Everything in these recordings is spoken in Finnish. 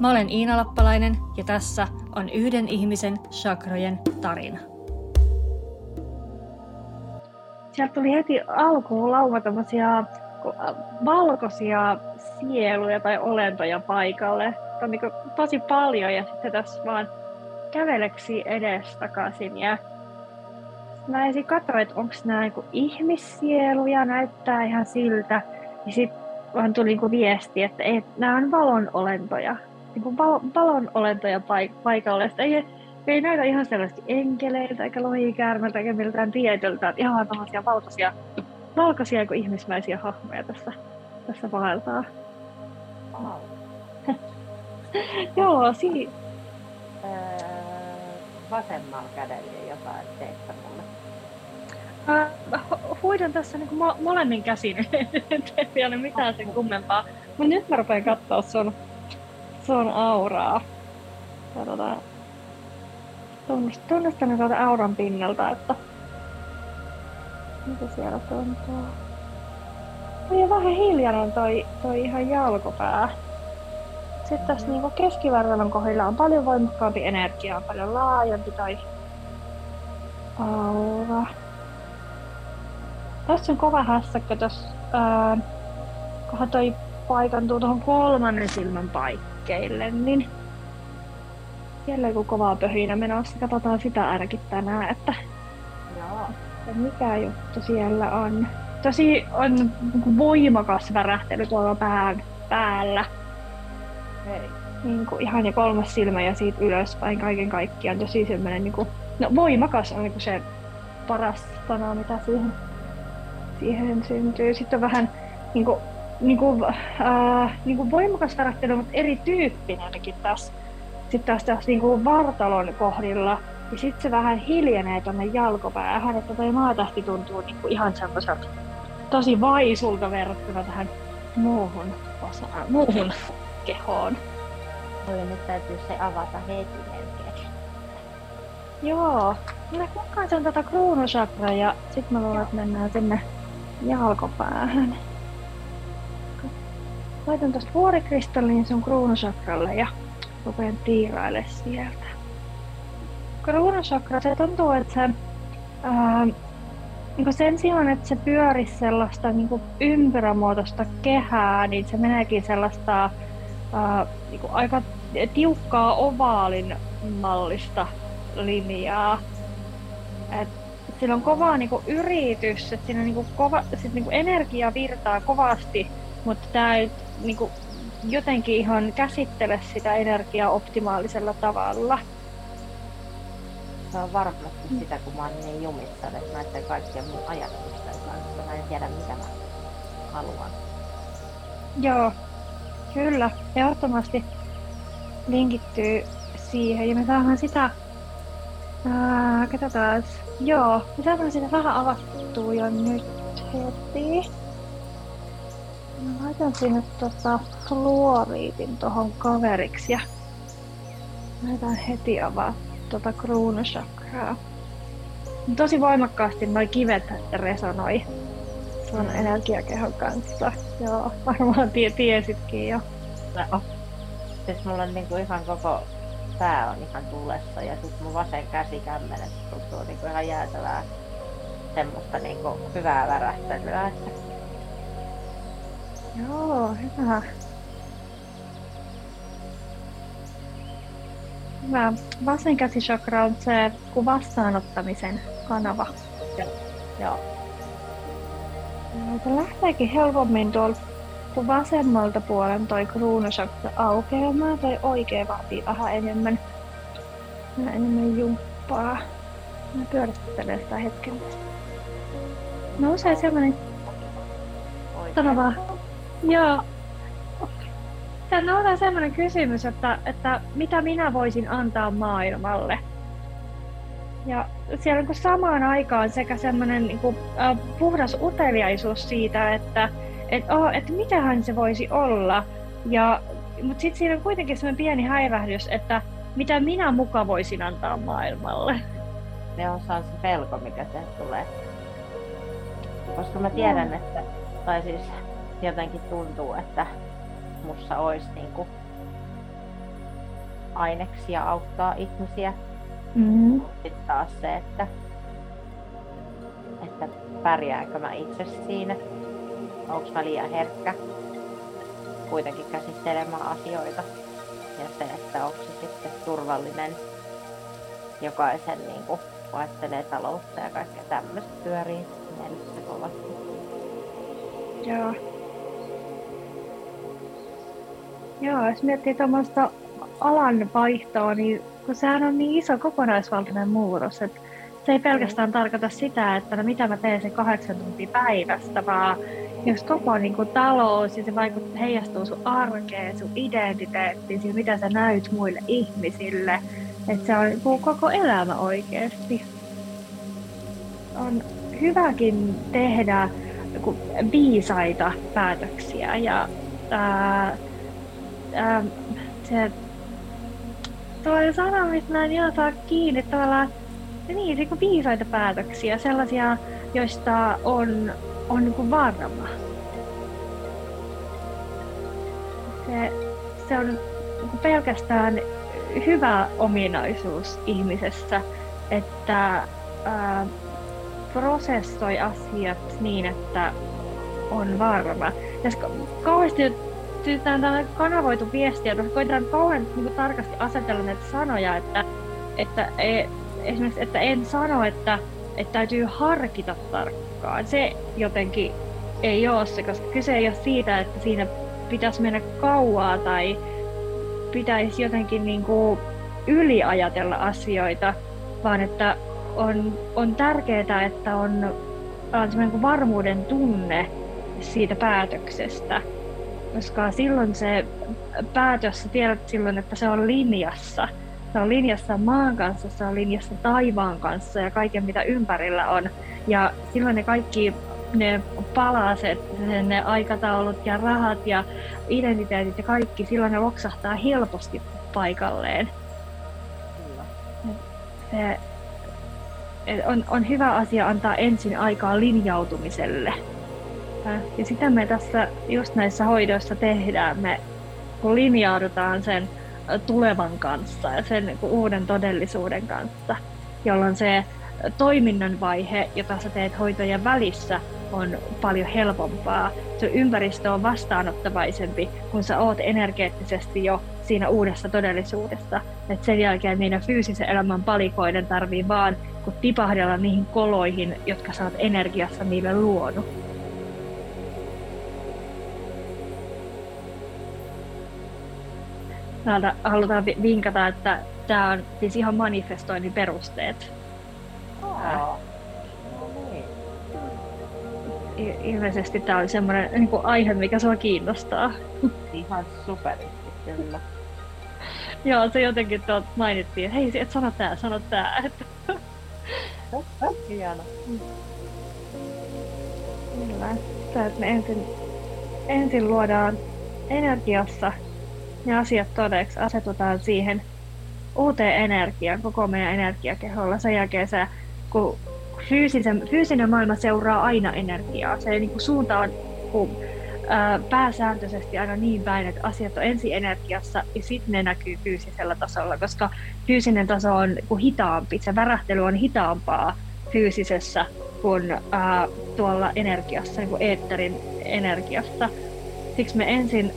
Mä olen Iina Lappalainen ja tässä on yhden ihmisen chakrojen tarina. Sieltä tuli heti alkuun lauma tämmöisiä valkoisia sieluja tai olentoja paikalle. On niin tosi paljon ja sitten tässä vaan käveleksi edestakaisin. Ja mä ensin katsoin, että onko nämä niinku ihmissieluja, näyttää ihan siltä. Ja sitten vaan tuli niinku viesti, että ei, nämä on valon olentoja. Niinku val, valon olentoja paik- paikalle. Ei, ei näytä ihan selvästi enkeleiltä, eikä lohikäärmeltä, eikä miltään tietyltä. Ihan vaan tämmöisiä valkoisia, valkoisia kuin ihmismäisiä hahmoja tässä, tässä vaeltaa. Joo, si- Öö, vasemmalla kädellä jotain teistä mulle. Äh, huidan tässä niin mo- molemmin käsin, ettei vielä mitään sen kummempaa. Mutta nyt mä rupean katsoa sun, sun auraa. Katsotaan. Tunnistan tuolta auran pinnalta, että mitä siellä tuntuu. Oli vähän hiljainen toi, toi ihan jalkopää. Sitten tässä niinku keskivartalon kohdilla on paljon voimakkaampi energia, on paljon laajempi toi aura. Tässä on kova hässäkkä tuossa, kunhan toi paikantuu tuohon kolmannen silmän paikkeille, niin siellä joku kovaa pöhinä menossa. Katsotaan sitä ainakin tänään, että Joo. että mikä juttu siellä on. Tosi on niinku voimakas värähtely tuolla pään, päällä. Hei. Niin kuin ihan ja kolmas silmä ja siitä ylöspäin kaiken kaikkiaan. Tosi semmoinen niin kuin, no voimakas on niin kuin se paras sana, mitä siihen, siihen syntyy. Sitten on vähän niin kuin, niin kuin, äh, niin kuin voimakas värähtely, mutta erityyppinenkin taas. Sitten taas tässä niin kuin vartalon kohdilla. Ja sitten se vähän hiljenee tuonne jalkopäähän, että toi maatähti tuntuu niin kuin ihan semmoiselta tosi vaisulta verrattuna tähän muuhun, osaan, muuhun kehoon. Mulle nyt täytyy se avata heti melkein. Joo, minä kokkaan tätä kruunusakraa ja sitten mä luulen, että mennään sinne jalkopäähän. Laitan tosta vuorikristallin sun kruunusakralle ja rupean tiiraille sieltä. Kruunusakra, se tuntuu, että se ää, niin sen sijaan, että se pyörisi sellaista niin ympyrämuotoista kehää, niin se meneekin sellaista ää, niin aika tiukkaa ovaalin mallista linjaa. Et sillä on kova niinku yritys, että siinä niinku kova, sit niinku energia virtaa kovasti, mutta tämä ei niinku jotenkin ihan käsittele sitä energiaa optimaalisella tavalla. Se on varmasti sitä, kun mä oon niin jumissa että näiden kaikkien mun ajatusten kanssa. Mä en tiedä, mitä mä haluan. Joo, kyllä, ehdottomasti linkittyy siihen. Ja me saadaan sitä, ää, katsotaan, joo, me saadaan sitä vähän avattua jo nyt heti. Mä laitan sinne tota fluoriitin tohon kaveriksi ja laitan heti avaa tota kruunusakraa. Tosi voimakkaasti noi kivet resonoi sun Mm. energiakehon kanssa. Joo, varmaan tie, tiesitkin jo. No, siis mulla on niinku ihan koko pää on ihan tulessa ja sit mun vasen käsi kämmenet tuntuu niinku ihan jäätävää semmoista niinku hyvää värähtelyä. Että Joo, hyvä. Hyvä. Vasen käsisakra on se kuin vastaanottamisen kanava. joo, Se lähteekin helpommin tuolta kun vasemmalta puolen toi kruunusakra aukeamaan, tai oikea vaatii vähän enemmän, vähän enemmän jumppaa. Mä pyörittelen sitä hetken. Nousee semmonen, sano vaan, joo, sitten on sellainen kysymys, että, että mitä minä voisin antaa maailmalle. Ja siellä niin samaan aikaan sekä semmoinen niin kuin, äh, puhdas uteliaisuus siitä, että et, oh, että mitähän se voisi olla. Ja, mutta sitten siinä on kuitenkin semmoinen pieni häivähdys, että mitä minä muka voisin antaa maailmalle. Ne on se pelko, mikä se tulee. Koska mä tiedän, no. että, tai siis jotenkin tuntuu, että mussa olisi niin kuin aineksia auttaa ihmisiä. Mm-hmm. Sitten taas se, että, että pärjäänkö mä itse siinä, onko mä liian herkkä kuitenkin käsittelemään asioita. Ja se, että onko se sitten turvallinen jokaisen niin kuin, vaihtelee taloutta ja kaikkea tämmöistä pyörii mielessä kovasti. Joo. Joo, jos miettii tuommoista alan vaihtoa, niin kun sehän on niin iso kokonaisvaltainen muutos, että se ei pelkästään tarkoita sitä, että no mitä mä teen se kahdeksan tuntia päivästä, vaan jos koko niin kuin, talous ja se vaikuttaa, heijastuu sun arkeen, sun identiteettiin, siihen, mitä sä näyt muille ihmisille, että se on niin koko elämä oikeasti. On hyväkin tehdä niin viisaita päätöksiä ja ää, ää, se tuo sana, mistä mä en saa kiinni, tavallaan niin, niin kuin viisaita päätöksiä, sellaisia, joista on, on niin kuin varma. Se, se on niin pelkästään hyvä ominaisuus ihmisessä, että ää, prosessoi asiat niin, että on varma. Ja kauheasti yritetään tällainen kanavoitu viestiä, että koitetaan kauhean niin kuin, tarkasti asetella näitä sanoja, että, että e, esimerkiksi, että en sano, että, että täytyy harkita tarkkaan. Se jotenkin ei ole se, koska kyse ei ole siitä, että siinä pitäisi mennä kauaa tai pitäisi jotenkin niin kuin yliajatella asioita, vaan että on, on tärkeää, että on, on niin varmuuden tunne siitä päätöksestä koska silloin se päätös, sä tiedät silloin, että se on linjassa. Se on linjassa maan kanssa, se on linjassa taivaan kanssa ja kaiken mitä ympärillä on. Ja silloin ne kaikki ne palaset, ne aikataulut ja rahat ja identiteetit ja kaikki, silloin ne loksahtaa helposti paikalleen. Se, on, on hyvä asia antaa ensin aikaa linjautumiselle ja sitä me tässä just näissä hoidoissa tehdään. Me kun linjaudutaan sen tulevan kanssa ja sen niin uuden todellisuuden kanssa, jolloin se toiminnan vaihe, jota sä teet hoitojen välissä, on paljon helpompaa. Se ympäristö on vastaanottavaisempi, kun sä oot energeettisesti jo siinä uudessa todellisuudessa. Et sen jälkeen meidän fyysisen elämän palikoiden tarvii vaan kun tipahdella niihin koloihin, jotka sä oot energiassa niille luonut. Täältä halutaan vinkata, että tämä on siis ihan manifestoinnin perusteet. Oh. ilmeisesti tämä oli semmoinen niin aihe, mikä sua kiinnostaa. Ihan superisti, kyllä. Joo, se jotenkin tuot mainittiin, että hei, et sano tää, sano tää. Hieno. Kyllä. että me ensin, ensin luodaan energiassa ne asiat todeksi, asetutaan siihen uuteen energiaan koko meidän energiakeholla. Sen jälkeen se, kun fyysisen, fyysinen maailma seuraa aina energiaa. Se niin kuin suunta on kun, ää, pääsääntöisesti aina niin päin, että asiat on ensin energiassa ja sitten ne näkyy fyysisellä tasolla, koska fyysinen taso on kuin hitaampi, se värähtely on hitaampaa fyysisessä kuin ää, tuolla energiassa, niin kuin eetterin energiassa. Siksi me ensin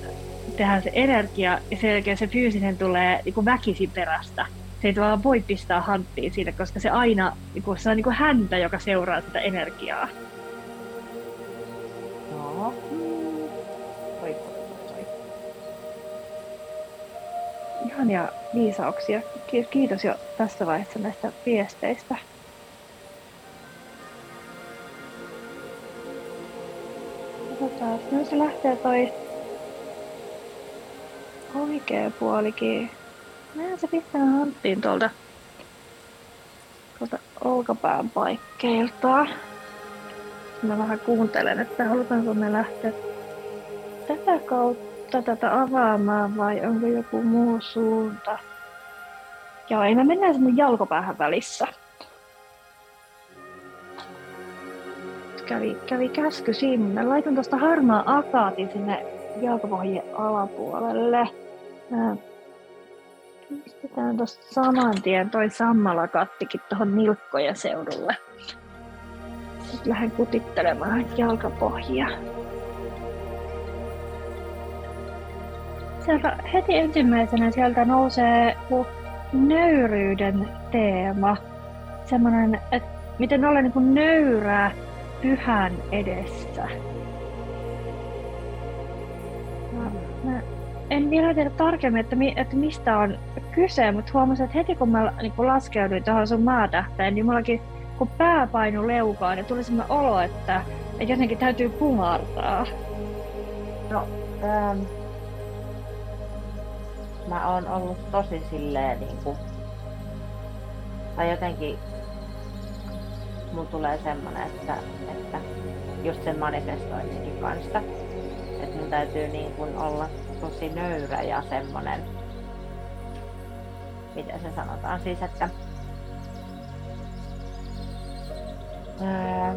tehdään se energia ja sen jälkeen se fyysinen tulee niin kuin väkisin perästä. Se ei tavallaan voi pistää hanttiin siitä, koska se aina, niin kuin, se on niin kuin häntä, joka seuraa sitä energiaa. Joo. Ihania viisauksia. Kiitos jo tässä vaiheessa näistä viesteistä. Katsotaan, no se lähtee toi oikea puolikin. Mä se pistää hanttiin tuolta, tuolta olkapään paikkeilta. Mä vähän kuuntelen, että halutaanko me lähteä tätä kautta tätä avaamaan vai onko joku muu suunta. Ei me mennään mun jalkopäähän välissä. Kävi, kävi käsky sinne. Laitan tuosta harmaa akaatin sinne jalkapohjien alapuolelle. Pistetään tuosta saman tien toi sammala kattikin tuohon nilkkojen seudulle. Sitten lähden kutittelemaan jalkapohjia. Sieltä heti ensimmäisenä sieltä nousee nöyryyden teema. Semmoinen, että miten olla niin nöyrää pyhän edessä. Mä en vielä tiedä tarkemmin, että, mi, että mistä on kyse, mutta huomasin, että heti kun mä niin kun laskeuduin tuohon sun maatähteen, niin mullakin kun pää painui leukaan, niin tuli sellainen olo, että, että jotenkin täytyy pumartaa. No, ähm, mä oon ollut tosi silleen niin kuin, tai jotenkin mulla tulee semmonen, että, että just sen manifestoinnin kanssa, että mun täytyy niin kuin olla tosi nöyrä ja semmonen, miten se sanotaan siis, että ää,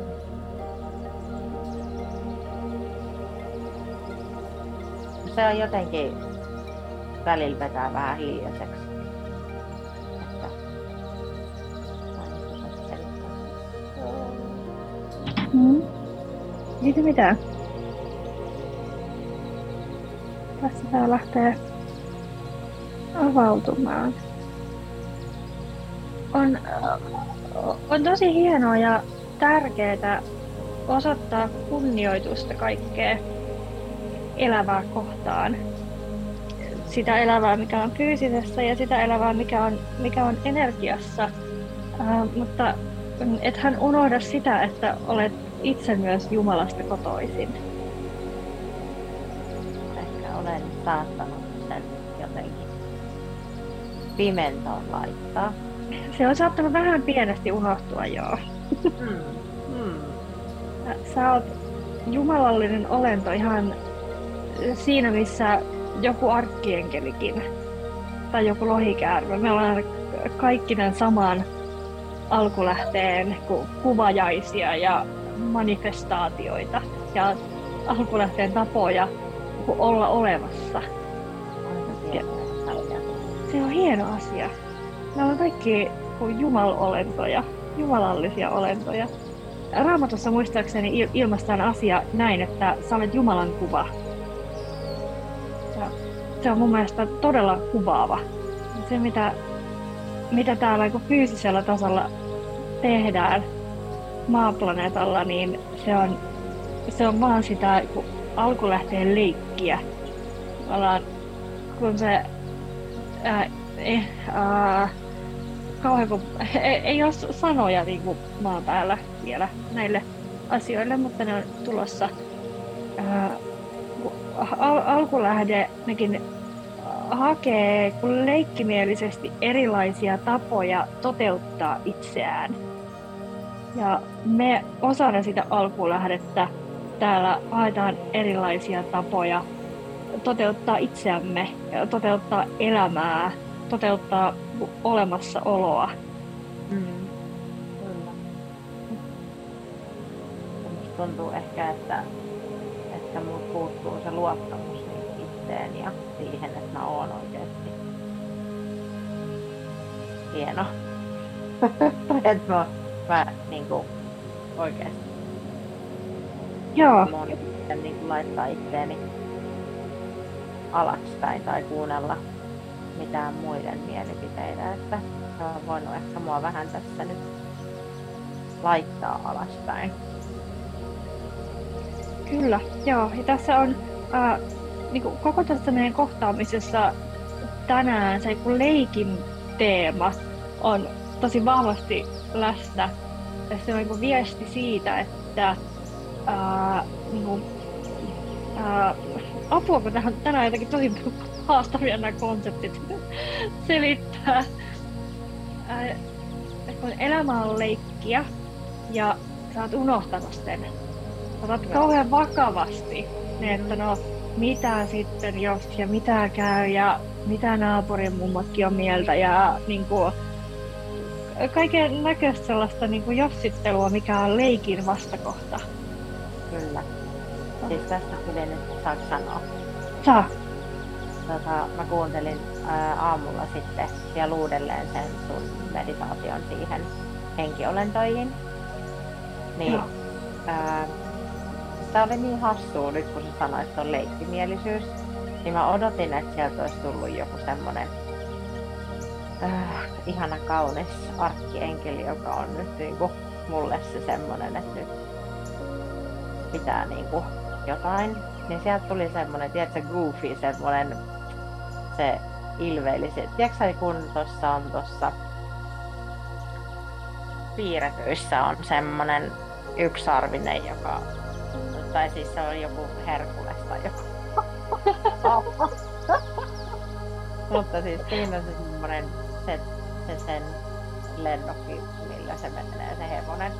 se on jotenkin välillä vetää vähän hiljaiseksi. Mm. Mitä mitään? Tässä tää lähtee avautumaan. On, on tosi hienoa ja tärkeää osoittaa kunnioitusta kaikkea elävää kohtaan. Sitä elävää, mikä on fyysisessä ja sitä elävää, mikä on, mikä on energiassa. Uh, mutta ethän unohda sitä, että olet itse myös Jumalasta kotoisin. Saattanut sen jotenkin pimentoon laittaa. Se on saattanut vähän pienesti unohtua, joo. Mm. Mm. Sä oot jumalallinen olento ihan siinä, missä joku arkkienkelikin tai joku lohikäärme. Me ollaan kaikki tämän saman alkulähteen kuvajaisia ja manifestaatioita ja alkulähteen tapoja olla olemassa. Ja se on hieno asia. Me ollaan kaikki jumalolentoja, jumalallisia olentoja. Raamatussa muistaakseni ilmaistaan asia näin, että sä olet Jumalan kuva. Ja se on mun mielestä todella kuvaava. Se, mitä, mitä täällä fyysisellä tasolla tehdään maaplaneetalla, niin se on, se on vaan sitä alkulähteen leikkiä. Ollaan, kun se ää, eh, ää, kauhean, kun, ei, ei ole sanoja niin kuin maan päällä vielä näille asioille, mutta ne on tulossa. Ää, al- alkulähde nekin hakee kun leikkimielisesti erilaisia tapoja toteuttaa itseään. Ja me osana sitä alkulähdettä täällä haetaan erilaisia tapoja toteuttaa itseämme, toteuttaa elämää, toteuttaa olemassaoloa. Mm. Kyllä. tuntuu ehkä, että, että mut puuttuu se luottamus itteen ja siihen, että mä oon oikeasti hieno. että mä, mä niin kuin, oikeasti Joo. mä oon niin kuin, laittaa itteeni alaspäin tai kuunnella mitään muiden mielipiteitä, että se on voinut ehkä mua vähän tässä nyt laittaa alaspäin. Kyllä, joo. Ja tässä on äh, niin kuin koko tässä meidän kohtaamisessa tänään se kun leikin teema on tosi vahvasti läsnä. Ja se on niin viesti siitä, että ää, niin kuin, ää, apua, kun tähän, tänään jotenkin tosi haastavia nämä konseptit selittää. Äh, kun elämä on leikkiä ja sä oot unohtanut sen. Otat kauhean vakavasti, niin että no mitä sitten jos ja mitä käy ja mitä naapurin mummotkin on mieltä ja niin kuin, kaiken näköistä sellaista niin kuin jossittelua, mikä on leikin vastakohta. Kyllä. Siis tästä tuli nyt, saako sanoa? Saa. Tota, mä kuuntelin ää, aamulla sitten vielä uudelleen sen sun meditaation siihen henkiolentoihin. Niin, ää, tää oli niin hassua nyt, kun sä sanoit, että on leikkimielisyys. Niin mä odotin, että sieltä olisi tullut joku semmonen äh, ihana kaunis arkkienkeli, joka on nyt niinku mulle se semmonen, että nyt pitää niinku jotain. Niin sieltä tuli semmonen, tiedätkö, goofy, semmonen se ilveili. Se, tiedätkö kun tuossa on tuossa piirretyissä on semmonen yksarvinen, joka, tai siis se on joku Herkules tai joku. Mutta siis siinä on se semmonen se, se sen lennokki, millä se menee se hevonen.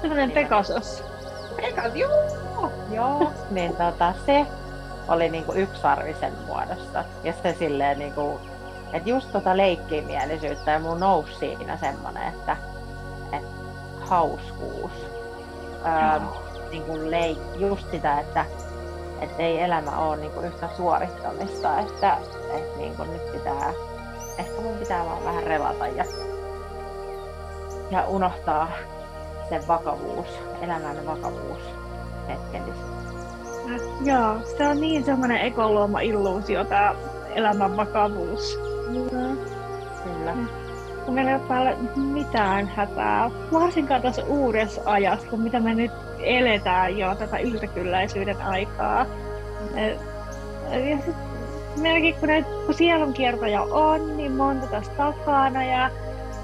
Semmoinen Pegasus. Pegasus, joo! Joo, niin tota se oli niinku yksarvisen muodossa. Ja se silleen niinku, että just tota leikkimielisyyttä ja mun nousi siinä semmonen, että, että hauskuus. Öö, niinku leik, just sitä, että että ei elämä ole niinku yhtä suorittamista, että, että niinku nyt pitää, ehkä mun pitää vaan vähän relata ja, ja unohtaa sen vakavuus, elämän vakavuus hetkellisesti. Joo, se on niin semmoinen ekoluoma illuusio, tämä elämän vakavuus. Mm. Kyllä. Kun meillä ei ole päällä mitään hätää, varsinkaan tässä uudessa ajassa, kun mitä me nyt eletään jo tätä yltäkylläisyyden aikaa. Ja sit melkein kun, näitä, kun sielunkiertoja on, niin monta tässä takana ja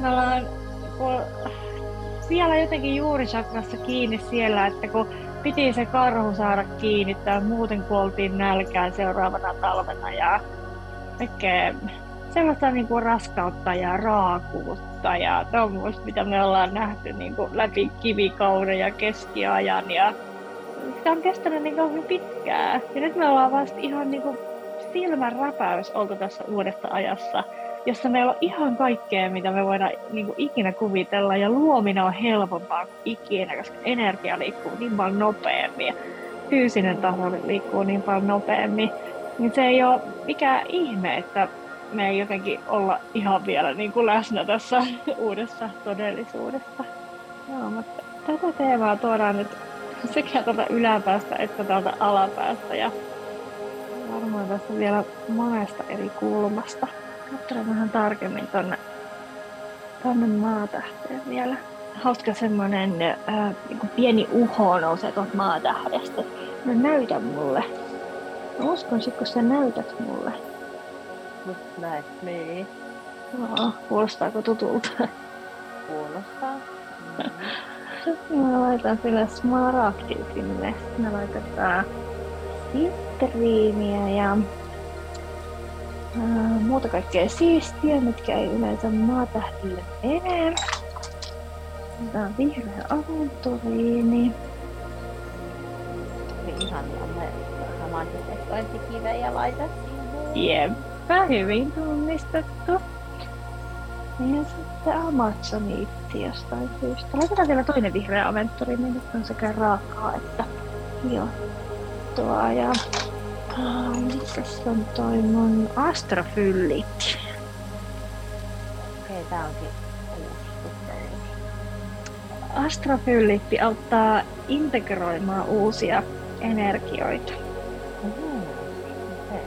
me ollaan kun vielä jotenkin juurisakrassa kiinni siellä, että kun piti se karhu saada kiinni, tai muuten kuoltiin nälkään seuraavana talvena ja kaikkea sellaista niin kuin raskautta ja raakuutta ja tuommoista, mitä me ollaan nähty niin kuin läpi kivikauden ja keskiajan ja sitä on kestänyt niin kauhean pitkään. Ja nyt me ollaan vasta ihan niin kuin silmän räpäys oltu tässä uudessa ajassa, jossa meillä on ihan kaikkea, mitä me voidaan niin kuin ikinä kuvitella, ja luominen on helpompaa kuin ikinä, koska energia liikkuu niin paljon nopeammin, ja fyysinen taso liikkuu niin paljon nopeammin. Niin se ei ole mikään ihme, että me ei jotenkin olla ihan vielä niin kuin läsnä tässä uudessa todellisuudessa. Joo, mutta tätä teemaa tuodaan nyt sekä tuolta yläpäästä että täältä alapäästä ja varmaan tässä vielä monesta eri kulmasta. Katsotaan vähän tarkemmin tonne, tonne maatähteen vielä. Hauska semmonen äh, niin pieni uho nousee tuolta maatähdestä. No näytä mulle. Mä uskoisin, kun sä näytät mulle. Just näin, niin. No, kuulostaako tutulta? Kuulostaa. Mm. Mä laitan sille smaragdi sinne. Me laitetaan sittriiniä ja ää, muuta kaikkea siistiä, mitkä ei yleensä maatähdille mene. Tämä on vihreä aventuriini. Ihan me manifestointikivejä laita sinne. Jeppä, hyvin tunnistettu. Ja sitten Amazoniitti jostain syystä. Laitetaan vielä toinen vihreä aventuri, niin nyt on sekä raakaa että juottua. Ja tässä on toi mun astrofyllit. Okei, tää onkin uusi Astrofyllitti auttaa integroimaan uusia energioita. Mm, okay.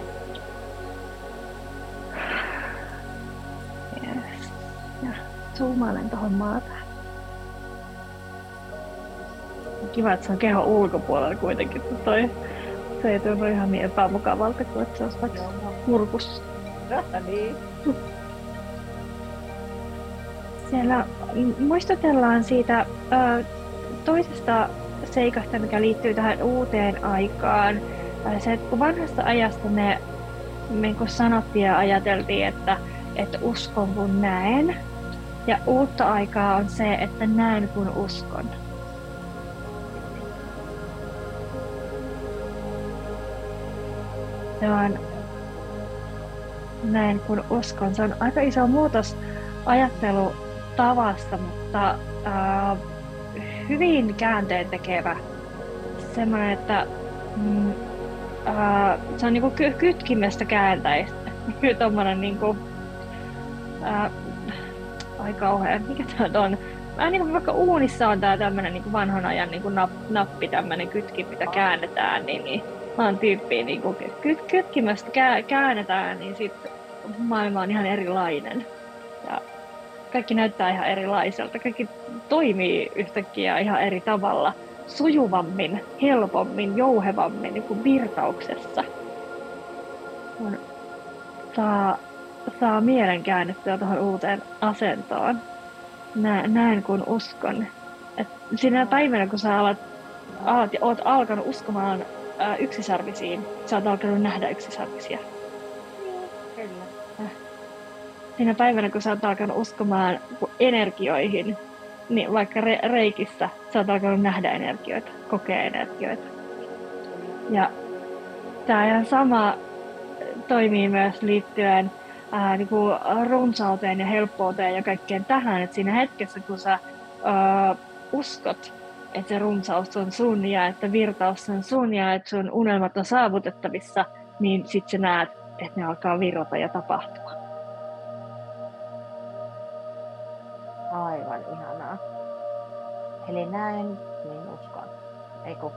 Yes. Ja zoomailen tuohon maata. Kiva, että se on kehon ulkopuolella kuitenkin, toi se ei tunnu ihan niin epämukavalta kuin että se olisi vaikka kurkussa. niin. Siellä muistutellaan siitä ö, toisesta seikasta, mikä liittyy tähän uuteen aikaan. Se, että kun vanhasta ajasta ne niin kuin sanottiin ja ajateltiin, että, että uskon kun näen. Ja uutta aikaa on se, että näen kun uskon. On näin kun uskon. Se on aika iso muutos ajattelutavasta, mutta äh, hyvin käänteen tekevä. Semmoinen, että mm, äh, se on niinku ky- kytkimestä kääntäistä. Tuommoinen niinku, äh, ai kauhean, mikä tämä on? Vähän niin kuin vaikka uunissa on tämä tämmöinen niin vanhan ajan niin kuin nappi, tämmöinen kytki, mitä käännetään, niin, niin maan tyyppiin niin kuin ky- kytkimästä käännetään, niin sitten maailma on ihan erilainen. Ja kaikki näyttää ihan erilaiselta. Kaikki toimii yhtäkkiä ihan eri tavalla, sujuvammin, helpommin, jouhevammin, niin kuin virtauksessa. Kun saa, saa mielen käännettyä tuohon uuteen asentoon. Nä, näen kun uskon. Et sinä päivänä, kun sä alat, alat, oot alkanut uskomaan ää, yksisarvisiin, sä oot alkanut nähdä yksisarvisia. Kyllä. Siinä päivänä, kun sä oot alkanut uskomaan energioihin, niin vaikka re- reikissä sä oot alkanut nähdä energioita, kokea energioita. Ja tämä ihan sama toimii myös liittyen ää, niin kuin runsauteen ja helppouteen ja kaikkeen tähän, että siinä hetkessä, kun sä ää, uskot, että se runsaus on sun ja että virtaus on sun ja että sun unelmat on saavutettavissa, niin sit sä näet, että ne alkaa virrata ja tapahtua. Aivan ihanaa. Eli näen, niin uskon. Ei kun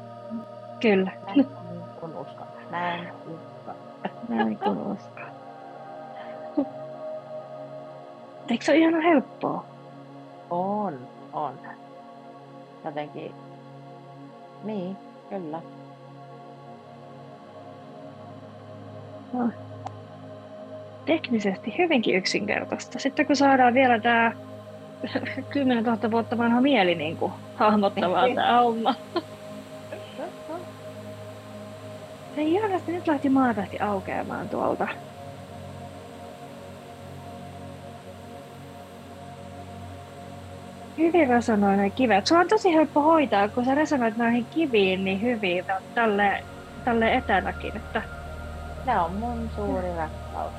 Kyllä, näen, kun uskon. Näen, uskon. näin kun uskon. Eikö se ole ihan helppoa? On, on. Jotenkin, niin, kyllä. teknisesti hyvinkin yksinkertaista. Sitten kun saadaan vielä tämä 10 000 vuotta vanha mieli niin kuin, hahmottamaan tämä homma. Se ihanasti nyt lähti maatahti aukeamaan tuolta. Hyvin resonoi ne kivet. Sulla on tosi helppo hoitaa, kun sä resonoit noihin kiviin niin hyvin tälle, tälle etänäkin. Että Ne on mun suuri rakkaus.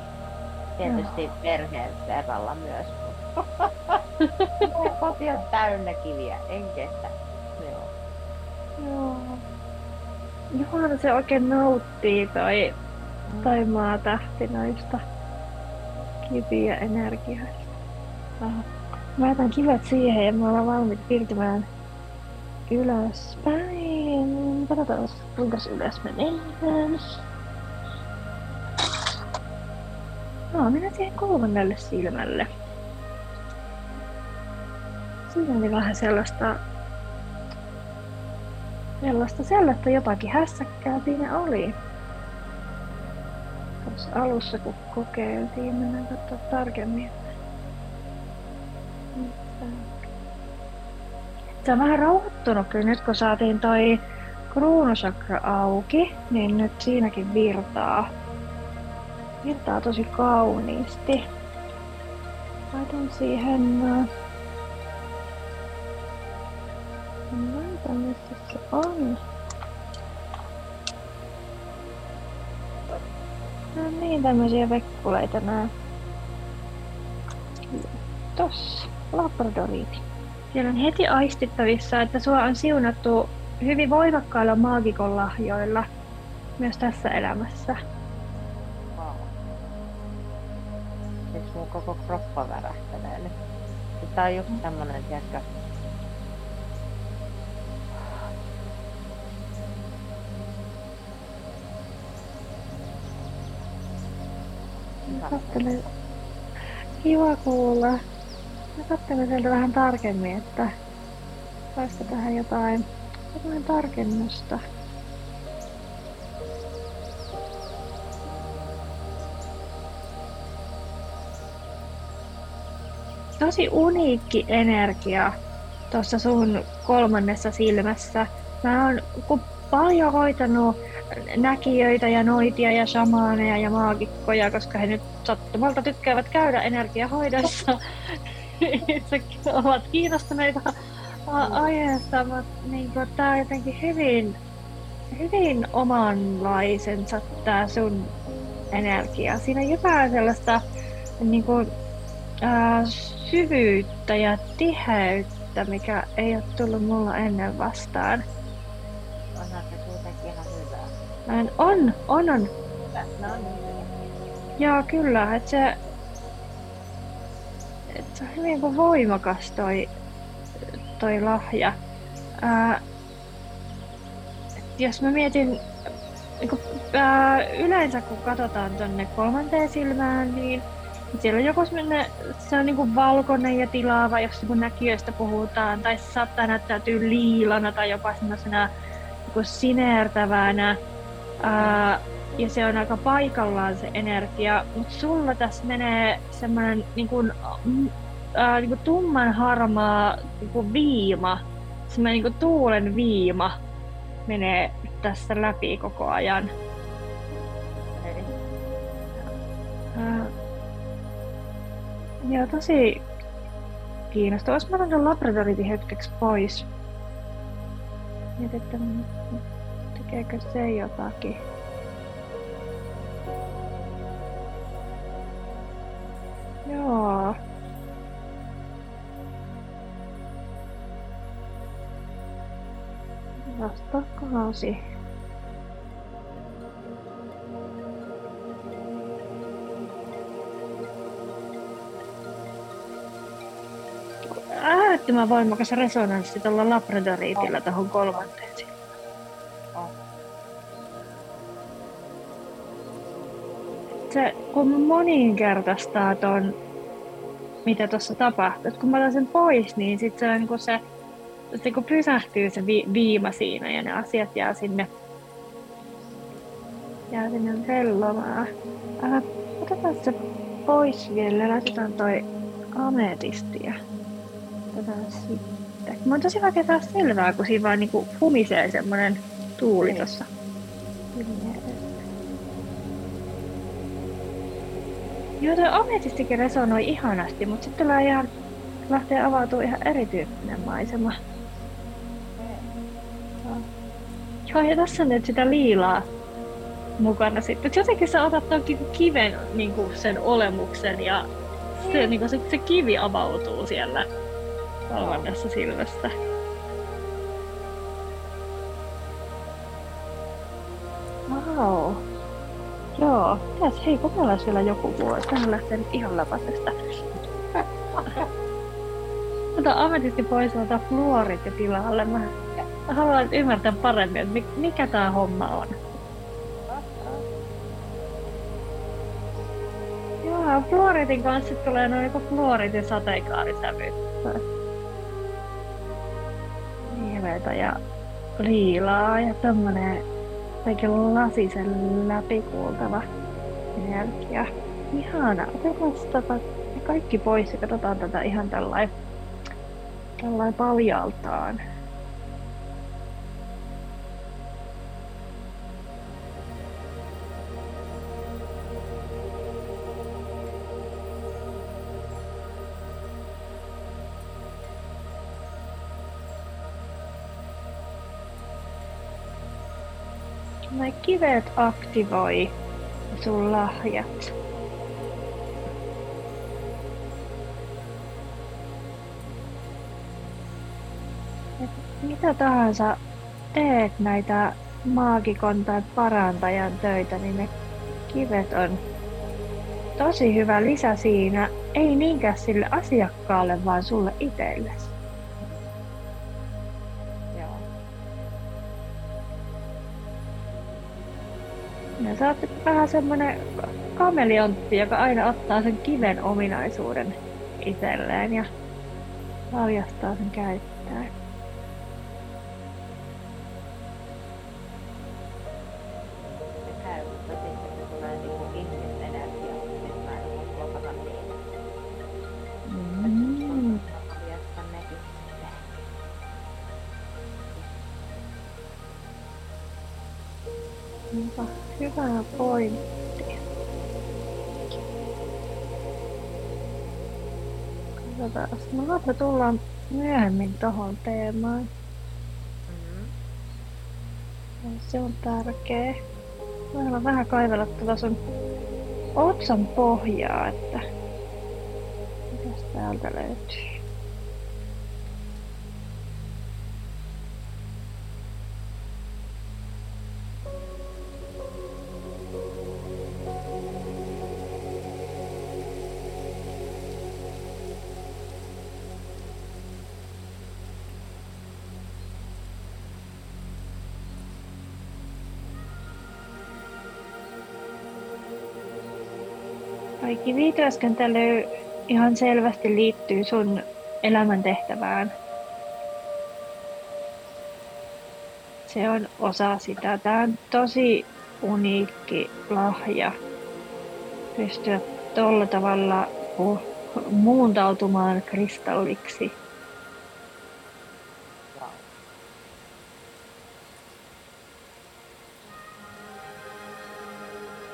Tietysti perheen verralla myös. Mun koti on täynnä kiviä, en kestä. Joo. Joo. Johan se oikein nauttii toi, toi maatähti noista kiviä energioista. Ah. Mä jätän kivet siihen ja me ollaan valmiit siirtymään ylöspäin. Katsotaan kuinka ylös me mennään. No, mennään siihen kolmannelle silmälle. Siinä oli vähän sellaista sellaista, sellaista jotakin hässäkkää siinä oli. Tuossa alussa kun kokeiltiin, mennään katsoa tarkemmin. Tämä on vähän rauhoittunut kyllä nyt kun saatiin toi kruunusakra auki, niin nyt siinäkin virtaa. Virtaa tosi kauniisti. Laitan siihen... äh, Laitan missä se on. No niin, tämmösiä vekkuleita nää. Tossa, labradoriiti. Siellä on heti aistittavissa, että sua on siunattu hyvin voimakkailla maagikon lahjoilla myös tässä elämässä. Wow. Siis mun koko kroppa värähtelee nyt. Tää on just tämmönen, tiedätkö. Kiva kuulla. Mä katselen sieltä vähän tarkemmin, että saisiko tähän jotain, jotain tarkennusta. Tosi uniikki energia tuossa sun kolmannessa silmässä. Mä oon, paljon hoitanut näkijöitä ja noitia ja shamaaneja ja maagikkoja, koska he nyt sattumalta tykkäävät käydä energiahoidossa. Itsekin ovat kiinnostuneita aiheesta, mutta niin tämä on jotenkin hyvin, hyvin omanlaisensa tämä sun energia. Siinä on jotain sellaista niin kuin, ää, syvyyttä ja tiheyttä, mikä ei ole tullut mulla ennen vastaan. Onhan se kuitenkin ihan hyvää. On, on, on. No niin. Joo, kyllä. Että se, että se on hyvin voimakas toi, toi lahja. Ää, jos mä mietin, niin kun, ää, yleensä kun katsotaan tonne kolmanteen silmään, niin siellä on joku se on niin valkoinen ja tilaava, jos niin näkijöistä puhutaan, tai se saattaa näyttäytyä liilana tai jopa semmoisena niin sinertävänä. Ää, ja se on aika paikallaan se energia, mutta sulla tässä menee semmoinen niin kuin, ää, niin kuin tumman harmaa niin kuin viima, semmoinen niin kuin tuulen viima menee tässä läpi koko ajan. Ää, Joo, tosi kiinnostavaa. Olisi mä otan Labradoritin hetkeksi pois. Mietin, että tekeekö se jotakin. Vasta kausi. äärettömän voimakas resonanssi tuolla Labradoriitilla tuohon kolmanteen Oh. Se, kun moninkertaistaa ton, mitä tuossa tapahtuu. kun mä otan sen pois, niin sit se, niin se, se kun pysähtyy se vi, viima siinä ja ne asiat jää sinne, jää sinne vellomaan. Äh, otetaan se pois vielä, laitetaan toi ametistia katsotaan sitten. Mä on tosi vaikea saada selvää, kun siinä vaan niinku humisee semmonen tuuli niin. tossa. Joo, toi ametistikin resonoi ihanasti, mutta sitten tulee ihan, lähtee avautuu ihan erityyppinen maisema. Joo, ja tässä on nyt sitä liilaa mukana sitten. Jotenkin sä otat toki kiven niin kuin sen olemuksen ja se, niin kuin se, se kivi avautuu siellä kolmannessa silmästä. Wow. Joo, tässä hei, kokeillaan siellä joku vuosi. Tähän lähtee nyt ihan läpäisestä. Ota ametisti pois, ota fluorit ja tilalle. Mä haluan ymmärtää paremmin, että mikä tää homma on. Joo, fluoritin kanssa tulee noin niinku fluoritin sateenkaarisävy vihreätä ja liilaa ja tämmönen jotenkin lasisen läpikuultava energia. Ihana. Otetaan tota kaikki pois ja katsotaan tätä ihan tällainen tällainen paljaltaan. Kivet aktivoi sun lahjat. Et mitä tahansa teet näitä maagikon tai parantajan töitä, niin ne kivet on tosi hyvä lisä siinä. Ei niinkään sille asiakkaalle, vaan sulle itsellesi. Sä oot vähän semmonen kameleontti, joka aina ottaa sen kiven ominaisuuden itselleen ja valjastaa sen käyttäen. Me tullaan myöhemmin tohon teemaan. Mm-hmm. Se on tärkeä. Voidaan vähän kaivella tuota sun otsan pohjaa, että mitäs täältä löytyy. Kivityöskentely ihan selvästi liittyy sun elämäntehtävään. Se on osa sitä. Tämä on tosi uniikki lahja pystyä tuolla tavalla pu- muuntautumaan kristalliksi.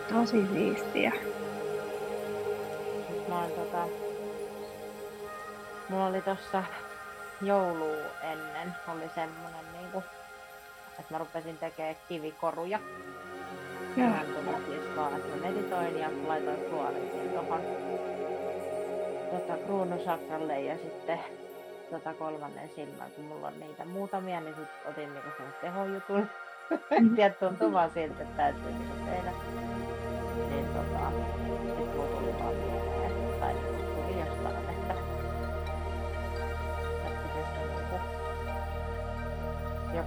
Tosi siistiä. Mä oon tota... Mulla oli tossa joulu ennen, oli semmonen niinku, että mä rupesin tekemään kivikoruja. Joo. Mä tuli siis vaan, että mä meditoin ja laitoin fluoriitin tohon tota, kruunusakralle ja sitten tota kolmannen silmän, kun mulla on niitä muutamia, niin sit otin niinku sen tehojutun. Tiedät, tuntuu vaan siltä, että täytyy niinku tehdä.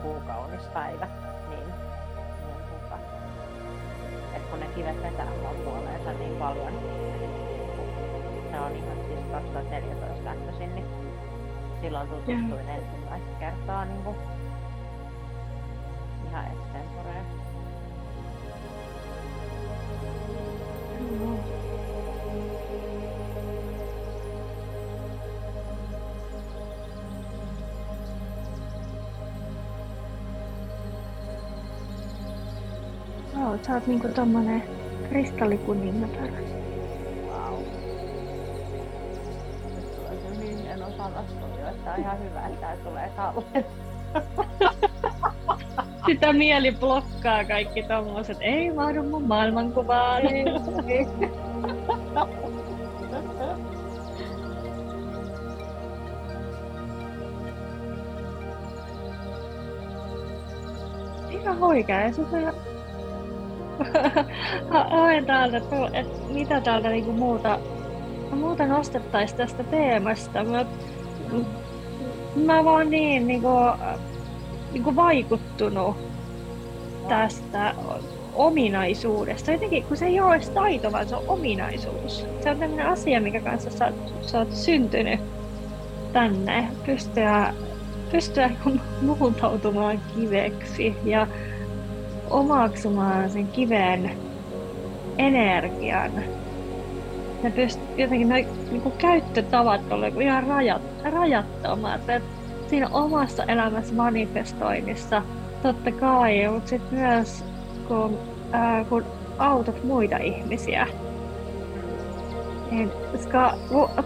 Joku kaunis päivä, niin, niin tota, että kun ne kivet vetää mua puoleensa niin paljon, niinku, se on ihan siis 2014 lähtöisin, niin silloin tutustuin ensimmäistä kertaa niin kuin, ihan extemporeen. Joo. Joo, sä oot niinku tommonen kristallikuningatar. Wow. Nyt tulee kyllä niin en osaa vastuuta, että on ihan hyvä, että tää tulee. Sitä mieli blokkaa kaikki tommoset. Ei mahdu mun maailmankuvaan. Ihan huikea. Ja sitten mä haen täältä, mitä täältä niinku muuta, muuta nostettaisiin tästä teemasta. Mä, mä vaan niin niinku, niinku vaikuttunut tästä ominaisuudesta. Jotenkin, kun se ei ole edes taito, vaan se on ominaisuus. Se on tämmöinen asia, mikä kanssa sä, sä oot syntynyt tänne. Pystyä, pystyä muuntautumaan kiveksi ja omaksumaan sen kiven energian. Ne pyst, jotenkin ne niin käyttötavat on ihan rajat, rajattomat. Et siinä omassa elämässä manifestoinnissa totta kai, mutta sitten myös kun, ää, kun autat muita ihmisiä. Niin, koska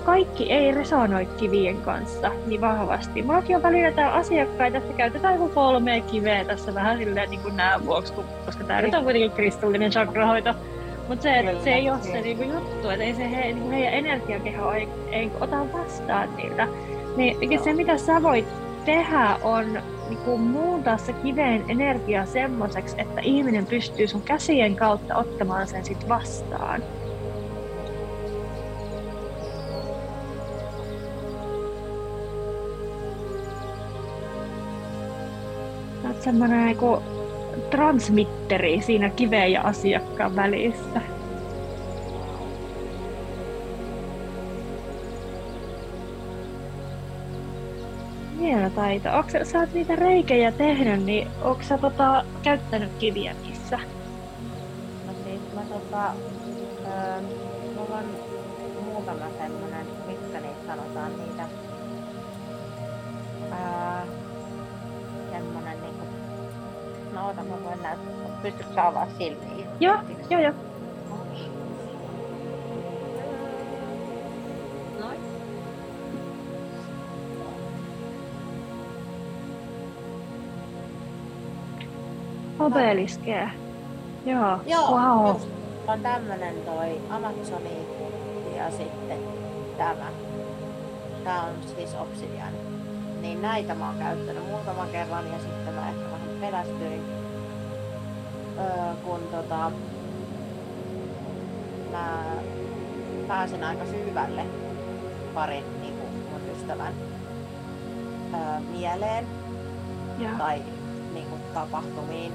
kaikki ei resonoi kivien kanssa niin vahvasti. Mullakin on välillä täällä asiakkaita, että käytetään joku kolme kiveä tässä vähän silleen niin kuin nämä vuoksi, kun- koska tämä nyt on kuitenkin kristallinen chakrahoito. Mutta se, että se ei ole se niinku juttu, että ei se he, niinku heidän energiakeho ei, ei ota vastaan niiltä. Niin se mitä sä voit tehdä on niinku muuntaa se kiveen energia semmoiseksi, että ihminen pystyy sun käsien kautta ottamaan sen sit vastaan. Semmonen niinku transmitteri siinä kiveen ja asiakkaan välissä. Hieno taito. Onko sä oot niitä reikejä tehnyt, niin onko sä tota, käyttänyt kiviä niissä? No siis mä tota, öö, mulla on muutama semmonen, mitkä niitä sanotaan niitä, öö, no oota mä voin näyttää, pystytkö sä avaa silmiä? Joo, joo, joo. Noin. Obeliskea. Joo, Joo, wow. just. on tämmönen toi Amazoni ja sitten tämä. Tää on siis Obsidian. Niin näitä mä oon käyttänyt muutaman kerran ja sitten mä ehkä pelästyin. Öö, kun tota, mä pääsin aika syvälle parin niin kuin mun ystävän öö, mieleen Joo. tai niin kuin, tapahtumiin.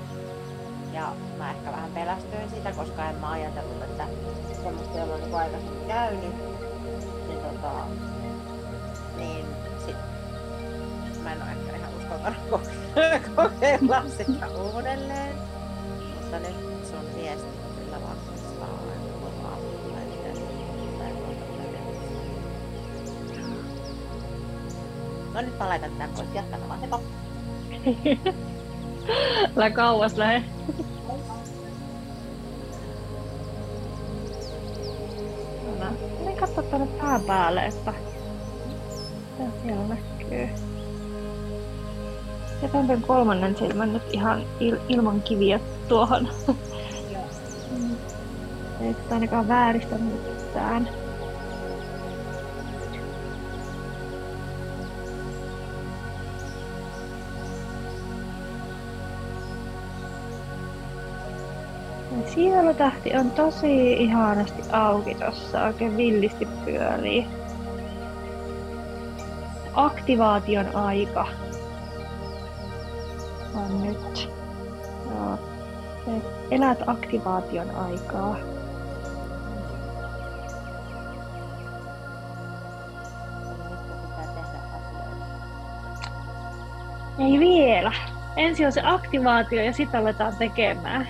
Ja mä ehkä vähän pelästyin sitä, koska en mä ajatellut, että semmoista ei ole niin aikaisemmin käynyt. Niin, tota, niin sit mä en ole ehkä ihan uskaltanut ko- kokeilla sitä uudelleen. Mutta nyt sun viesti kyllä vahvistaa tuota, teet. No nyt mä laitan tän pois. Jatkana vaan. Heippa. Älä kauas lähe. No, niin katso tuonne pään päälle, että mitä siellä näkyy. Jätän tämän kolmannen silmän nyt ihan il- ilman kiviä tuohon. Ei sitä ainakaan vääristä mitään. Sielutähti on tosi ihanasti auki tossa, oikein villisti pyörii. Aktivaation aika on nyt. Elät aktivaation aikaa. Ei vielä. Ensin on se aktivaatio ja sitten aletaan tekemään.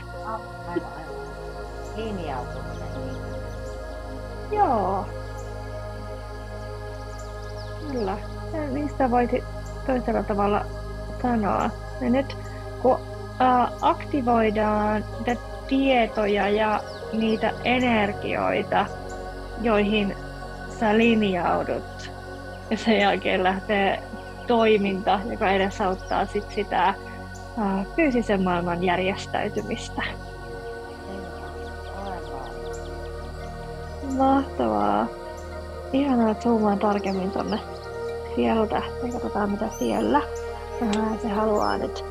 Linjautuminen. Joo. Kyllä. Niistä voisi toisella tavalla sanoa. Ja nyt kun aktivoidaan niitä tietoja ja niitä energioita, joihin sä linjaudut, ja sen jälkeen lähtee toiminta, joka edesauttaa sit sitä ää, fyysisen maailman järjestäytymistä. Mahtavaa. Ihanaa, että zoomaan tarkemmin tonne sielutähteen. Katsotaan mitä siellä. Ää, se haluaa nyt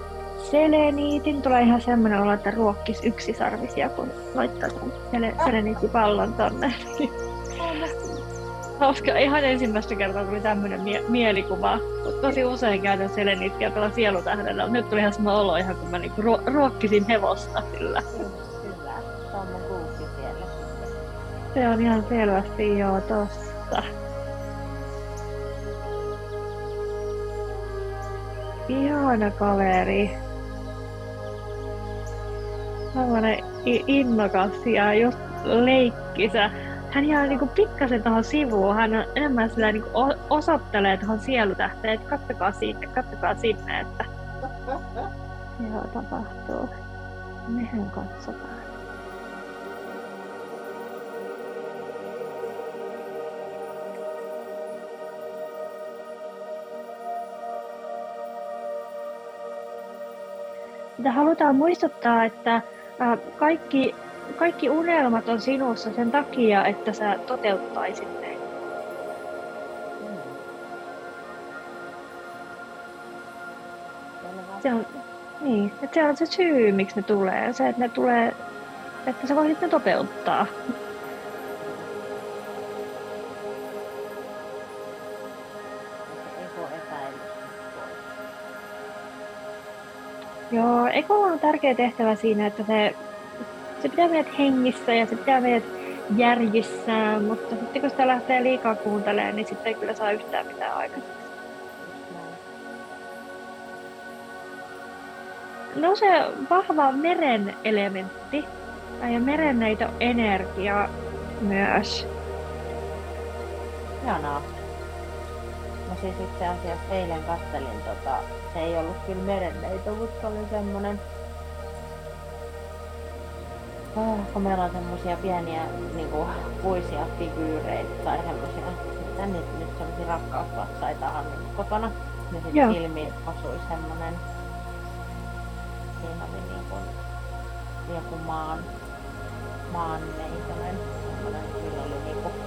seleniitin. Tulee ihan semmoinen olo, että ruokkis yksisarvisia, kun laittaa sen sele- seleniittipallon tonne. Hauska. Ihan ensimmäistä kertaa tuli tämmöinen mie- mielikuva. Tosi usein käytän seleniittiä tuolla sielutähdellä, mutta nyt tuli ihan sama olo ihan kun mä niinku ruo- ruokkisin hevosta sillä. Kyllä. Se on mun siellä. Se on ihan selvästi joo tossa. Ihana kaveri. Sellainen i- innokas ja just leikkisä. Hän jää niinku pikkasen tuohon sivuun. Hän on enemmän sillä niinku osoittelee tuohon sielutähteen, että kattokaa sinne, kattokaa sinne, että joo tapahtuu. Mehän katsotaan. Mutta halutaan muistuttaa, että kaikki, kaikki unelmat on sinussa sen takia, että sä toteuttaisit ne. Se on, niin, että se on se syy, miksi ne tulee. Se, että ne tulee, että sä voisit ne toteuttaa. Joo, Eko on tärkeä tehtävä siinä, että se, se pitää meidät hengissä ja se pitää meidät järjissään, mutta sitten kun sitä lähtee liikaa kuuntelemaan, niin sitten ei kyllä saa yhtään mitään aikaiseksi. No se vahva meren elementti ja merenneito energia myös. Ihanaa. Mä siis itse asiassa eilen kattelin tota, se ei ollut kyllä merenneito, mutta oli semmonen äh, kun meillä on semmosia pieniä niinku, puisia figyyreitä tai semmosia, mitä nyt, nyt semmosia rakkauspatsaita on niin kotona. Ja sitten Joo. silmiin osui semmonen, siinä oli niinku joku maan, maan neitonen, semmonen, millä oli niinku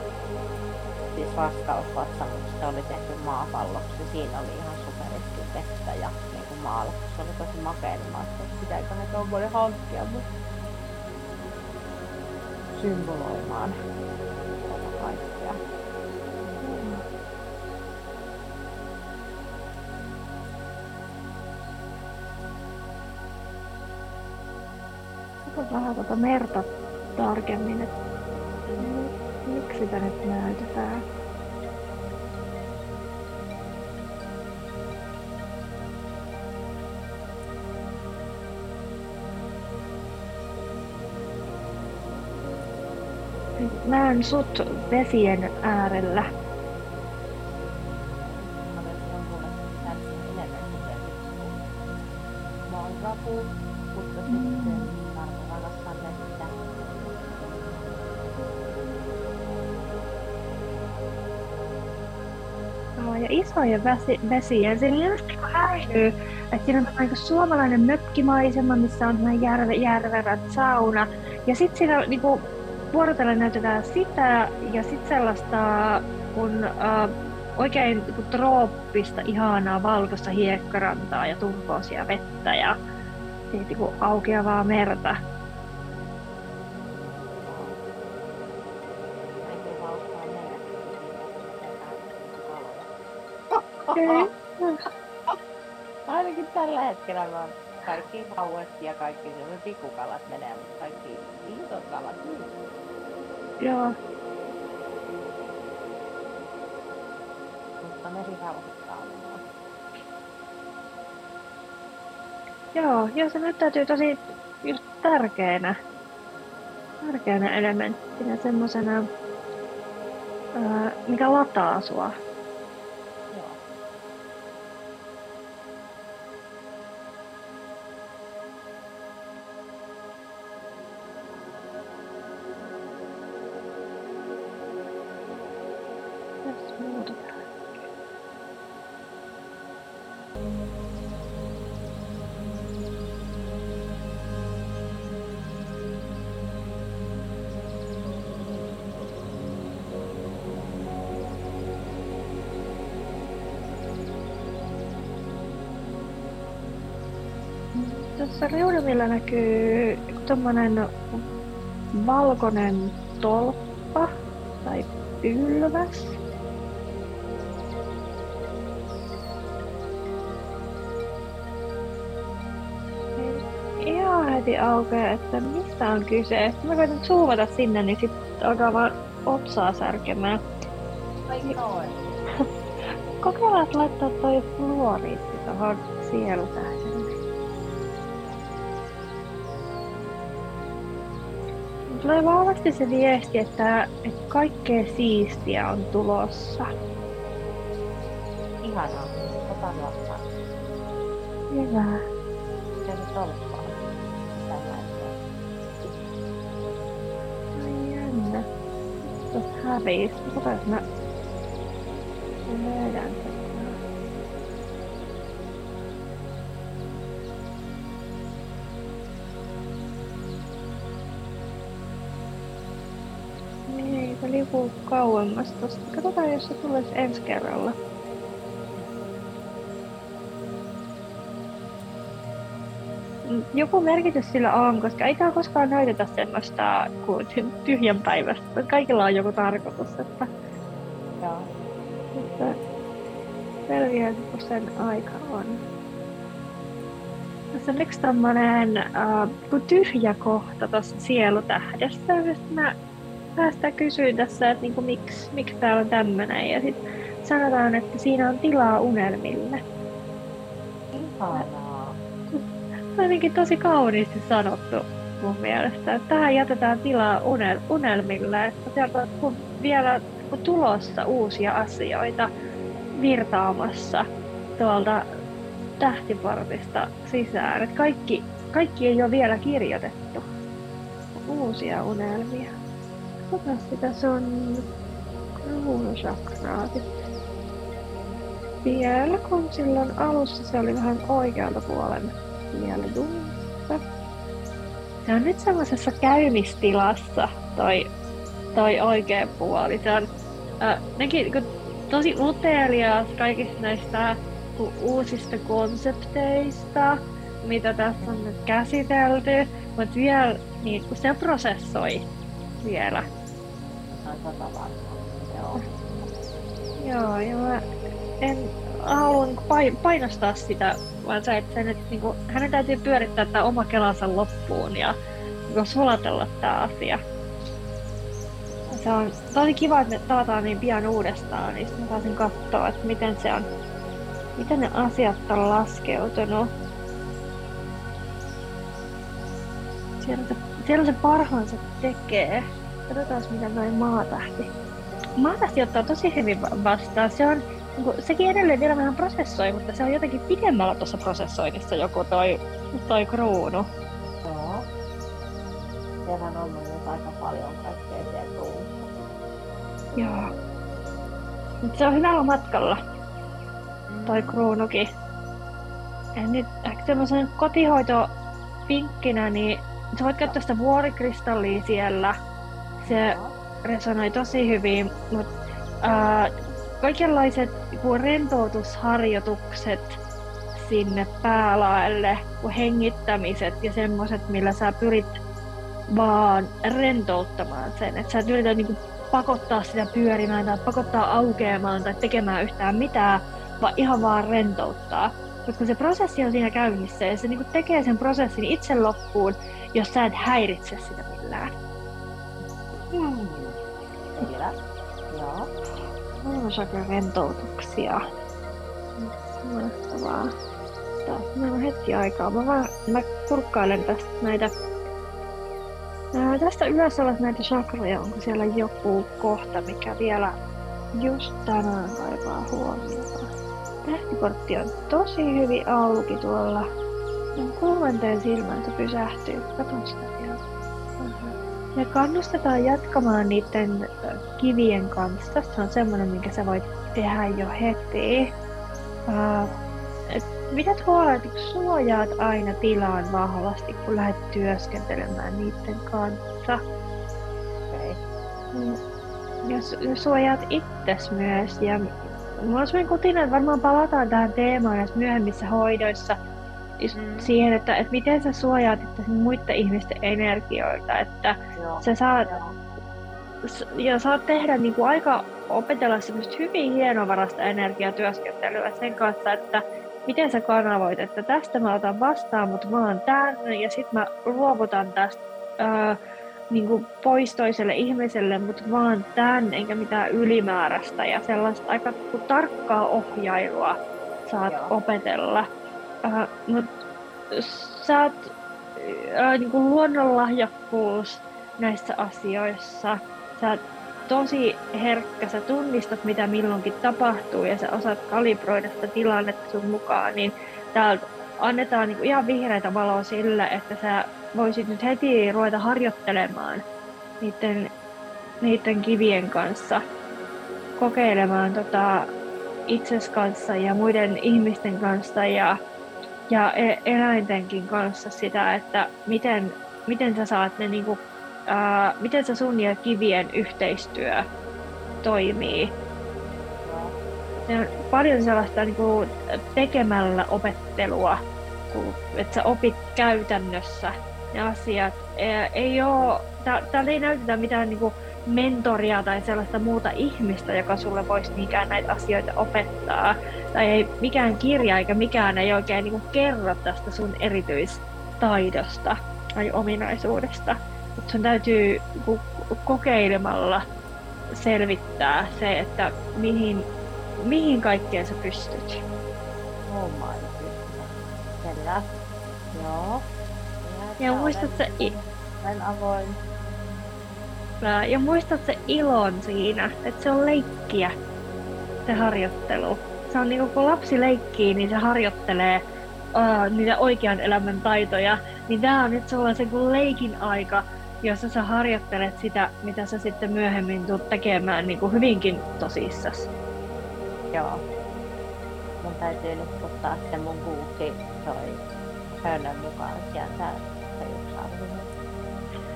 siis raskauspatsa, mutta oli tehty maapalloksi. Siinä oli ihan superisti vettä ja niinku maalattu. Se oli tosi makea, niin mä ajattelin, että pitääkö ne tommonen hankkia, mutta symboloimaan tätä kaikkea. Kato vähän tuota merta tarkemmin, että sitä nyt näytetään. Näen sut vesien äärellä. Mä kun maanrapu, mutta sitten Joo, ja isojen vesi, vesien. Siinä just niinku häilyy, että siinä on tämmöinen niinku suomalainen mökkimaisema, missä on tämmöinen järve, järvevät sauna. Ja sitten siinä niinku, vuorotellen näytetään sitä ja sitten sellaista kun äh, oikein niinku, trooppista, ihanaa valkoista hiekkarantaa ja turkoosia vettä ja siitä niinku, aukeavaa merta. Okei. Ainakin tällä hetkellä mä oon kaikki hauet ja kaikki sellaiset pikkukalat menee, mutta kaikki isot kalat niin. Joo. Mutta meri rauhoittaa minua. Joo, joo, se näyttäytyy tosi just tärkeänä, tärkeänä elementtinä, semmosena, ää, mikä lataa sua. Tässä reunamilla näkyy tommonen valkoinen tolppa tai pylväs. Ihan heti aukeaa, että mistä on kyse. Sitten mä koitan zoomata sinne, niin sitten alkaa vaan otsaa särkemään. Ai. Kokeillaan laittaa toi fluoriitti tuohon sielutähdelle. Tulee vahvasti se viesti, että, että kaikkea siistiä on tulossa. Ihanaa. Otan vastaan. Hyvä. Se on tolppaa. Tämä Ai jännä. Tuosta hävisi. Katsotaan, jos mä löydän tätä. Liukuu kauemmas tosta. Katsotaan, jos se tulisi ensi kerralla. Joku merkitys sillä on, koska ei tää koskaan näytetä semmoista kuin tyhjän päivästä. Kaikilla on joku tarkoitus, että, Joo. että selviää, kun sen aika on. Tässä on yksi tommonen äh, kuin tyhjä kohta tuossa sielutähdessä. Sit mä päästään kysyä tässä, että niinku, miksi, miksi täällä on tämmönen. Ja sitten sanotaan, että siinä on tilaa unelmille. Ihanaa. Se on jotenkin tosi kauniisti sanottu mun mielestä. Että tähän jätetään tilaa unel, unelmille, että sieltä on vielä kun tulossa uusia asioita virtaamassa tuolta tähtiportista sisään. Että kaikki, kaikki ei ole vielä kirjoitettu. uusia unelmia. Katsotaan sitä sun kruunusakraa. Vielä kun silloin alussa se oli vähän oikealta puolen vielä jumissa. Se on nyt semmoisessa käymistilassa toi, toi oikea puoli. Se on äh, nekin, kun tosi utelias kaikista näistä uusista konsepteista, mitä tässä on nyt käsitelty, mutta vielä niin, se prosessoi vielä. Joo. Joo, ja mä en halua niin painostaa sitä, vaan se, että sen, että niin kuin, hänen täytyy pyörittää tämä oma kelansa loppuun ja niin sulatella tämä asia. Se on tosi kiva, että me tavataan niin pian uudestaan, niin mä saisin katsoa, että miten se on, miten ne asiat on laskeutunut. Siellä se, siellä se parhaansa tekee. Katsotaan, mitä noin maatähti. Maatähti ottaa tosi hyvin vastaan. Se on, niinku, sekin edelleen vielä vähän prosessoi, mutta se on jotenkin pidemmällä tuossa prosessoinnissa joku toi, toi kruunu. Joo. Sehän on myös aika paljon kaikkea siellä kruunussa. Joo. Mutta se on hyvällä matkalla. Toi mm. kruunukin. Ja nyt ehkä semmoisen kotihoito pinkkinä, niin sä voit käyttää sitä vuorikristallia siellä. Se resonoi tosi hyvin, mutta kaikenlaiset rentoutusharjoitukset sinne päälaelle, hengittämiset ja semmoiset, millä sä pyrit vaan rentouttamaan sen. Että sä et yritä niinku pakottaa sitä pyörimään tai pakottaa aukeamaan tai tekemään yhtään mitään, vaan ihan vaan rentouttaa. Koska se prosessi on siinä käynnissä ja se niinku tekee sen prosessin itse loppuun, jos sä et häiritse sitä millään. Kyllä. Joo. Kolmosakin rentoutuksia. Mahtavaa. Taas on hetki aikaa. Mä, vaan, mä kurkkailen tästä näitä Ää, tästä ylös olet näitä chakroja, onko siellä joku kohta, mikä vielä just tänään kaipaa huomiota. Tähtikortti on tosi hyvin auki tuolla. Kuumenteen silmään se pysähtyy. Katon sitä vielä. Me kannustetaan jatkamaan niiden kivien kanssa. Se on semmoinen, minkä sä voit tehdä jo heti. Uh, Pidät huolta, että suojaat aina tilaan vahvasti, kun lähdet työskentelemään niiden kanssa. Okay. Mm. Ja, su- suojaat itses myös. Ja mulla on sellainen kutina, että varmaan palataan tähän teemaan myöhemmissä hoidoissa. Mm. siihen, että, että miten sä suojaat itse muiden ihmisten energioilta. Että Joo. sä saat, Joo. ja saat tehdä niin kuin aika opetella semmoista hyvin hienovarasta energiatyöskentelyä sen kanssa, että miten sä kanavoit, että tästä mä otan vastaan, mutta mä oon tänne ja sitten mä luovutan tästä ää, niin kuin pois toiselle ihmiselle, mutta vaan tän, enkä mitään ylimääräistä ja sellaista aika tarkkaa ohjailua saat Joo. opetella. Ää, mutta sä oot ää, niin kuin luonnonlahjakkuus näissä asioissa. Sä oot tosi herkkä, sä tunnistat mitä milloinkin tapahtuu ja sä osaat kalibroida sitä tilannetta sun mukaan, niin täältä annetaan niinku ihan vihreitä valoa sille, että sä voisit nyt heti ruveta harjoittelemaan niiden, niiden kivien kanssa, kokeilemaan tota itses kanssa ja muiden ihmisten kanssa ja, ja e-, eläintenkin kanssa sitä, että miten, miten sä saat ne niinku ää, miten se sun ja kivien yhteistyö toimii. Se on paljon sellaista niin kuin, tekemällä opettelua, kun, että sä opit käytännössä ne asiat. Ei ole, täällä ei näytetä mitään niin kuin, mentoria tai sellaista muuta ihmistä, joka sulle voisi niinkään näitä asioita opettaa. Tai ei mikään kirja eikä mikään ei oikein niin kuin, kerro tästä sun erityistaidosta tai ominaisuudesta. Mutta sun täytyy kokeilemalla selvittää se, että mihin, mihin kaikkeen sä pystyt. Oh my Kyllä. Joo. Ja, ja muistat se... I- avoin. Ja muistat se ilon siinä, että se on leikkiä, se harjoittelu. Se on niinku kun lapsi leikkii, niin se harjoittelee uh, niitä oikean elämän taitoja. Niin tää on nyt sellaisen kuin leikin aika jossa sä harjoittelet sitä, mitä sä sitten myöhemmin tulet tekemään niin kuin hyvinkin tosissas. Joo. Mun täytyy nyt ottaa se mun buukki toi Hörnön mukaan sieltä.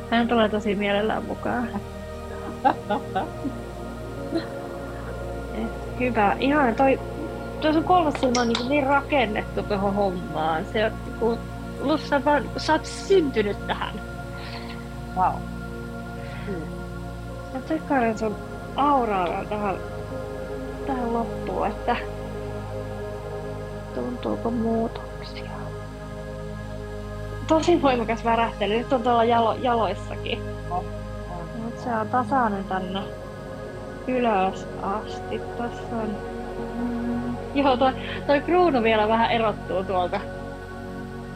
Hän tulee tosi mielellään mukaan. Hyvä. Ihan toi, kolmas silmä on niin, niin rakennettu tuohon hommaan. Se on niin Lussa vaan, sä oot syntynyt tähän. Wow. Mä tsekkailen sun auraa tähän, tähän loppuun, että tuntuuko muutoksia. Tosi voimakas värähtely. Nyt on tuolla jalo, jaloissakin. Oh, Mut se on tasainen tänne ylös asti. Tossa on... Joo, toi, toi kruunu vielä vähän erottuu tuolta.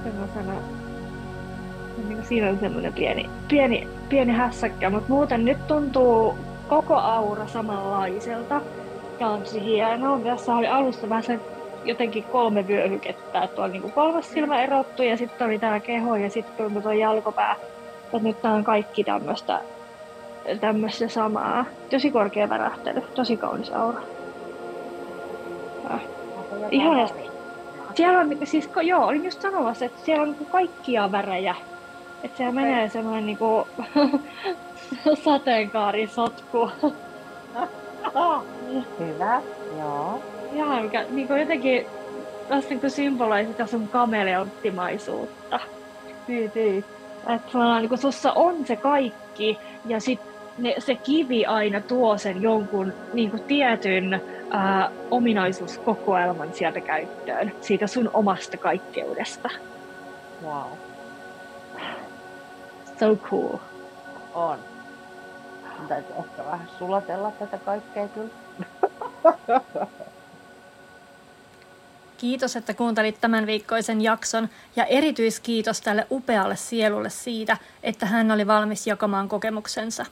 Semmosena... Niin siinä on semmoinen pieni, pieni, pieni hässäkkä, mutta muuten nyt tuntuu koko aura samanlaiselta. Tää on tosi hienoa. Tässä oli alussa vähän se jotenkin kolme vyöhykettä. Että tuolla niin kolmas silmä erottui ja sitten oli tää keho ja sitten tuntui tuo jalkopää. Että nyt tää on kaikki tämmöistä tämmöistä samaa. Tosi korkea värähtely, tosi kaunis aura. Ihan Siellä on, siis joo, olin just sanomassa, että siellä on niinku kaikkia värejä. Että siellä menee semmoinen niinku sateenkaarisotku. Hyvä, joo. Ihan mikä niinku jotenkin taas niinku symboloi sitä sun kameleonttimaisuutta. Niin, niin. Että niinku sussa on se kaikki ja sit ne, se kivi aina tuo sen jonkun niin kuin tietyn ää, ominaisuuskokoelman sieltä käyttöön, siitä sun omasta kaikkeudesta. Wow. So cool. On. Täytyy ehkä vähän sulatella tätä kaikkea kyllä. Kiitos, että kuuntelit tämän viikkoisen jakson ja erityiskiitos tälle upealle sielulle siitä, että hän oli valmis jakamaan kokemuksensa.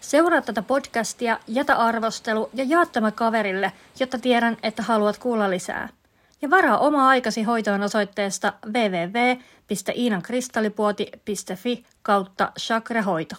Seuraa tätä podcastia, jätä arvostelu ja jaa tämä kaverille, jotta tiedän, että haluat kuulla lisää. Ja varaa oma aikasi hoitoon osoitteesta www.iinankristallipuoti.fi kautta chakrahoito.